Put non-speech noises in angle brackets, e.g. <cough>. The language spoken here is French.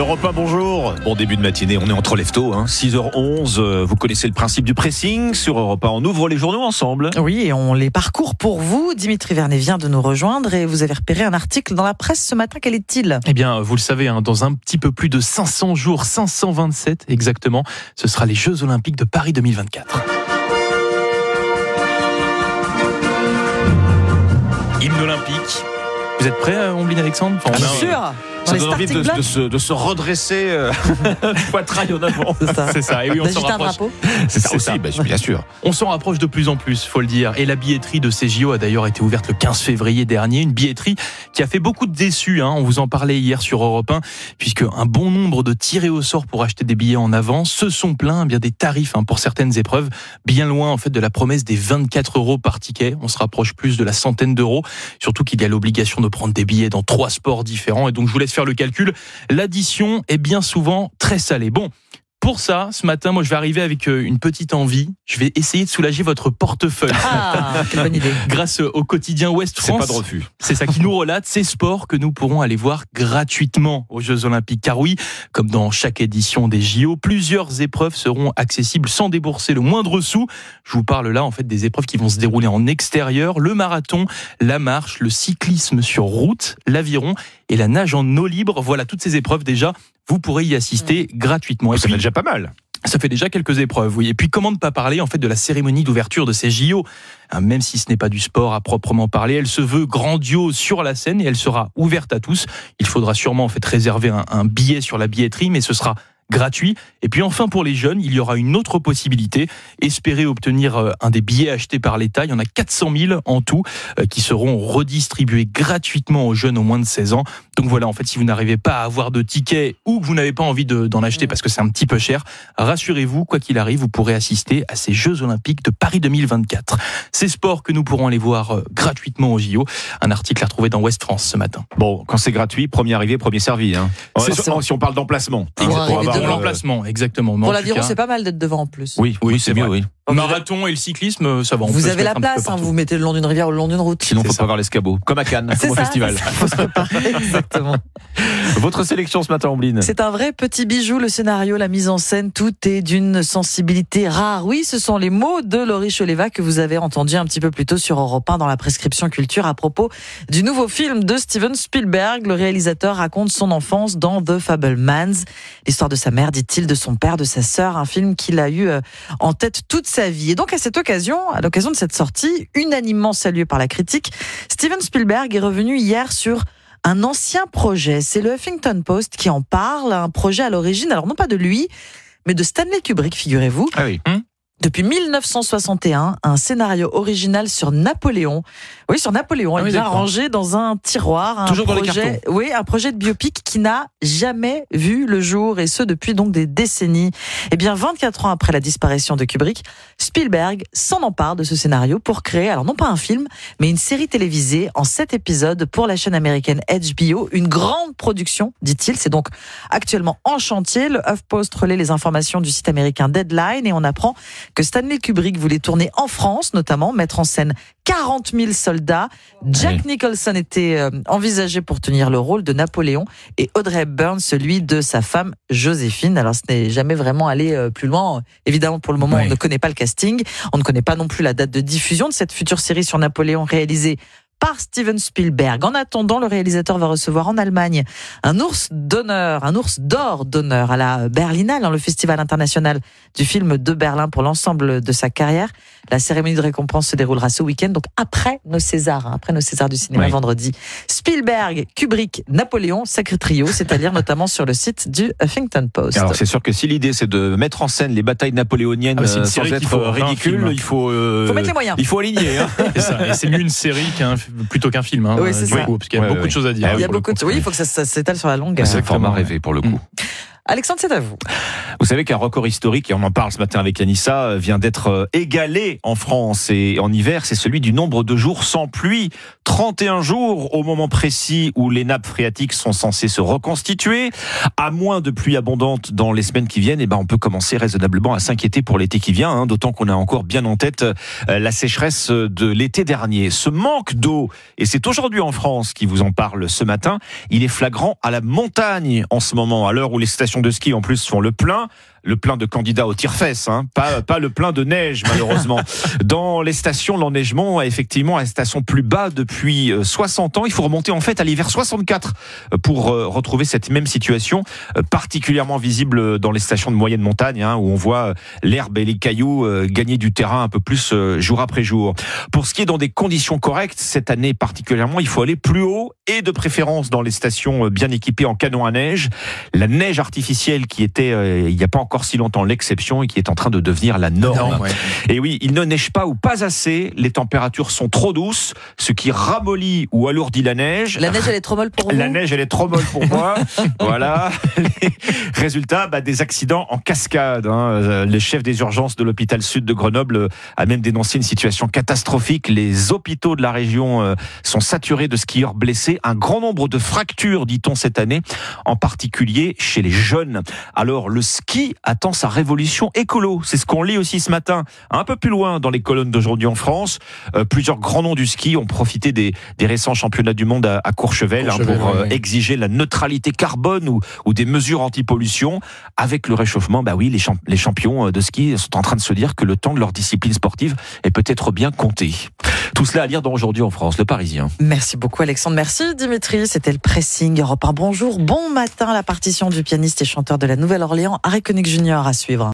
Europe 1, bonjour. Bon début de matinée, on est entre leftos, hein, 6h11. euh, Vous connaissez le principe du pressing sur Europe 1. On ouvre les journaux ensemble. Oui, et on les parcourt pour vous. Dimitri Vernet vient de nous rejoindre et vous avez repéré un article dans la presse ce matin. Quel est-il? Eh bien, vous le savez, hein, dans un petit peu plus de 500 jours, 527 exactement, ce sera les Jeux Olympiques de Paris 2024. Hymne olympique. Vous êtes prêts, euh, Ombline Alexandre? Enfin, Bien sûr Ça donne envie de, se, de se redresser euh, <laughs> poitrail en avant. C'est ça. C'est ça, et oui, on s'en D'agiter un rapproche. drapeau C'est ça aussi, ça. bah, bien sûr. On s'en rapproche de plus en plus, faut le dire. Et la billetterie de ces JO a d'ailleurs été ouverte le 15 février dernier. Une billetterie qui a fait beaucoup de déçus. Hein. On vous en parlait hier sur Europe 1, puisque un bon nombre de tirés au sort pour acheter des billets en avance se sont plaints eh bien des tarifs hein, pour certaines épreuves, bien loin en fait de la promesse des 24 euros par ticket. On se rapproche plus de la centaine d'euros. Surtout qu'il y a l'obligation de prendre des billets dans trois sports différents. Et donc je vous laisse faire le calcul. L'addition est bien souvent très salée. Bon. Pour ça, ce matin, moi, je vais arriver avec euh, une petite envie. Je vais essayer de soulager votre portefeuille. Ah, quelle bonne idée <laughs> Grâce au quotidien Ouest C'est France, pas de refus. c'est ça qui nous relate ces sports que nous pourrons aller voir gratuitement aux Jeux Olympiques. Car oui, comme dans chaque édition des JO, plusieurs épreuves seront accessibles sans débourser le moindre sou. Je vous parle là en fait des épreuves qui vont se dérouler en extérieur, le marathon, la marche, le cyclisme sur route, l'aviron et la nage en eau libre. Voilà toutes ces épreuves déjà. Vous pourrez y assister gratuitement. Et Ça puis- fait déjà pas mal. ça fait déjà quelques épreuves, oui. Et puis comment ne pas parler en fait de la cérémonie d'ouverture de ces JO Hein, Même si ce n'est pas du sport à proprement parler, elle se veut grandiose sur la scène et elle sera ouverte à tous. Il faudra sûrement en fait réserver un, un billet sur la billetterie, mais ce sera gratuit. Et puis enfin pour les jeunes, il y aura une autre possibilité. Espérer obtenir euh, un des billets achetés par l'État. Il y en a 400 000 en tout euh, qui seront redistribués gratuitement aux jeunes au moins de 16 ans. Donc voilà, en fait, si vous n'arrivez pas à avoir de tickets ou que vous n'avez pas envie de- d'en acheter parce que c'est un petit peu cher, rassurez-vous, quoi qu'il arrive, vous pourrez assister à ces Jeux Olympiques de Paris 2024. Ces sports que nous pourrons aller voir euh, gratuitement au JO. Un article à retrouver dans Ouest France ce matin. Bon, quand c'est gratuit, premier arrivé, premier servi. Hein. C'est si, on parle d'emplacement. Pour avoir, Pour euh, l'emplacement, exactement. Mais Pour l'aviron, c'est pas mal d'être devant en plus. Oui, oui, c'est mieux, oui. Marathon et le cyclisme, ça va. on peut Vous avez la place, hein, vous mettez le long d'une rivière ou le long d'une route. Sinon, C'est faut ça. pas voir l'escabeau. Comme à Cannes, comme au ça, festival. c'est ça, faut se préparer, <laughs> exactement. Votre sélection ce matin, Ombline C'est un vrai petit bijou, le scénario, la mise en scène, tout est d'une sensibilité rare. Oui, ce sont les mots de Laurie Choleva que vous avez entendu un petit peu plus tôt sur Europe 1 dans la prescription culture à propos du nouveau film de Steven Spielberg. Le réalisateur raconte son enfance dans The Fablemans, l'histoire de sa mère, dit-il, de son père, de sa sœur, un film qu'il a eu euh, en tête toute sa vie. Et donc à cette occasion, à l'occasion de cette sortie, unanimement saluée par la critique, Steven Spielberg est revenu hier sur un ancien projet. C'est le Huffington Post qui en parle, un projet à l'origine, alors non pas de lui, mais de Stanley Kubrick, figurez-vous. Ah oui. Depuis 1961, un scénario original sur Napoléon. Oui, sur Napoléon, Ah est oui, bien rangé dans un tiroir. Un Toujours dans les projet, Oui, un projet de biopic qui n'a jamais vu le jour, et ce depuis donc des décennies. Eh bien, 24 ans après la disparition de Kubrick, Spielberg s'en empare de ce scénario pour créer, alors non pas un film, mais une série télévisée en sept épisodes pour la chaîne américaine HBO. Une grande production, dit-il. C'est donc actuellement en chantier. Le HuffPost relaie les informations du site américain Deadline et on apprend que Stanley Kubrick voulait tourner en France, notamment mettre en scène 40 000 soldats. Jack Nicholson était euh, envisagé pour tenir le rôle de Napoléon et Audrey Hepburn celui de sa femme Joséphine. Alors ce n'est jamais vraiment allé euh, plus loin. Évidemment, pour le moment, Oui. on ne connaît pas le casting. On ne connaît pas non plus la date de diffusion de cette future série sur Napoléon réalisée par Steven Spielberg. En attendant, le réalisateur va recevoir en Allemagne un ours d'honneur, un ours d'or d'honneur à la Berlinale, dans le festival international du film de Berlin pour l'ensemble de sa carrière. La cérémonie de récompense se déroulera ce week-end, donc après nos Césars, hein, après nos Césars du cinéma Oui. vendredi. Spielberg, Kubrick, Napoléon, sacré trio, c'est à dire <laughs> notamment sur le site du Huffington Post. Alors c'est sûr que si l'idée c'est de mettre en scène les batailles napoléoniennes Ah, une euh, série sans être faut, euh, ridicule, il faut euh, Faut mettre les moyens. il faut aligner. Hein. <laughs> C'est mieux une série qu'un, plutôt qu'un film. Hein, Oui, c'est du ça. coup, parce qu'il y a Ouais, beaucoup ouais. de choses à dire. Ah Il y a beaucoup de... Oui, il faut que ça, ça s'étale sur la longueur. C'est le format rêvé pour le coup. Alexandre, c'est à vous. Vous savez qu'un record historique, et on en parle ce matin avec Anissa, euh, vient d'être euh, égalé en France et en hiver, c'est celui du nombre de jours sans pluie. 31 jours au moment précis où les nappes phréatiques sont censées se reconstituer. À moins de pluie abondante dans les semaines qui viennent, et eh ben on peut commencer raisonnablement à s'inquiéter pour l'été qui vient, hein, d'autant qu'on a encore bien en tête euh, la sécheresse de l'été dernier. Ce manque d'eau, et c'est aujourd'hui en France qui vous en parle ce matin, il est flagrant à la montagne en ce moment, à l'heure où les stations de ski en plus font le plein le plein de candidats au tire-fesse, hein, pas, pas le plein de neige malheureusement. <laughs> Dans les stations, l'enneigement est effectivement à une station plus bas depuis 60 euh, ans. Il faut remonter en fait à l'hiver 64 euh, pour euh, retrouver cette même situation, particulièrement visible dans les stations de moyenne montagne, hein, où on voit l'herbe et les cailloux gagner du terrain un peu plus jour après jour. Pour ce qui est dans des conditions correctes, cette année particulièrement, il faut aller plus haut et de préférence dans les stations bien équipées en canon à neige. La neige artificielle qui était il n'y a pas encore si longtemps l'exception et qui est en train de devenir la norme. Et oui, il ne neige pas ou pas assez, les températures sont trop douces, ce qui ramollit ou alourdit la neige. La neige, elle est trop molle pour <laughs> vous La neige, elle est trop molle pour moi. <laughs> voilà. <laughs> Résultat, bah, des accidents en cascade. Hein. Euh, le chef des urgences de l'hôpital sud de Grenoble a même dénoncé une situation catastrophique. Les hôpitaux de la région euh, sont saturés de skieurs blessés. Un grand nombre de fractures, dit-on cette année, en particulier chez les jeunes. Alors, le ski attend sa révolution écolo. C'est ce qu'on lit aussi ce matin, un peu plus loin dans les colonnes d'aujourd'hui en France. Euh, plusieurs grands noms du ski ont profité des, des récents championnats du monde à, Courchevel, hein, pour euh, exiger la neutralité carbone ou, ou des mesures anti-pollution. Avec le réchauffement, bah oui, les, les champions euh, de ski sont en train de se dire que le temps de leur discipline sportive est peut-être bien compté. Tout cela à lire dans Aujourd'hui en France, le Parisien. Merci beaucoup Alexandre, merci Dimitri. C'était le pressing Europe Bonjour, bon matin, la partition du pianiste et chanteur de la Nouvelle-Orléans, Harry Connick Junior à suivre.